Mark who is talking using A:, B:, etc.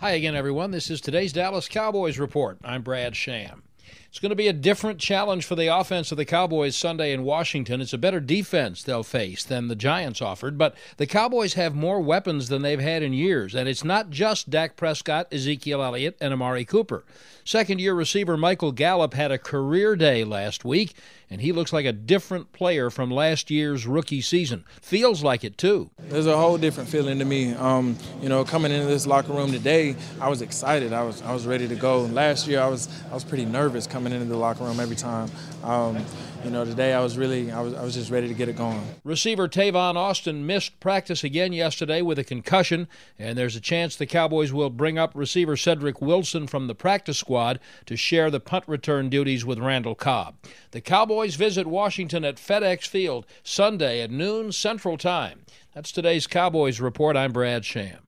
A: Hi again, everyone. This is today's Dallas Cowboys Report. I'm Brad Sham. It's going to be a different challenge for the offense of the Cowboys Sunday in Washington. It's a better defense they'll face than the Giants offered, but the Cowboys have more weapons than they've had in years, and it's not just Dak Prescott, Ezekiel Elliott, and Amari Cooper. Second year receiver Michael Gallup had a career day last week, and he looks like a different player from last year's rookie season. Feels like it, too.
B: There's a whole different feeling to me. Um, you know, coming into this locker room today, I was excited. I was I was ready to go. Last year, I was I was pretty nervous coming into the locker room every time. Um, you know, today I was really, I was, I was just ready to get it going.
A: Receiver Tavon Austin missed practice again yesterday with a concussion, and there's a chance the Cowboys will bring up receiver Cedric Wilson from the practice squad to share the punt return duties with Randall Cobb. The Cowboys visit Washington at FedEx Field Sunday at noon Central Time. That's today's Cowboys Report. I'm Brad Sham.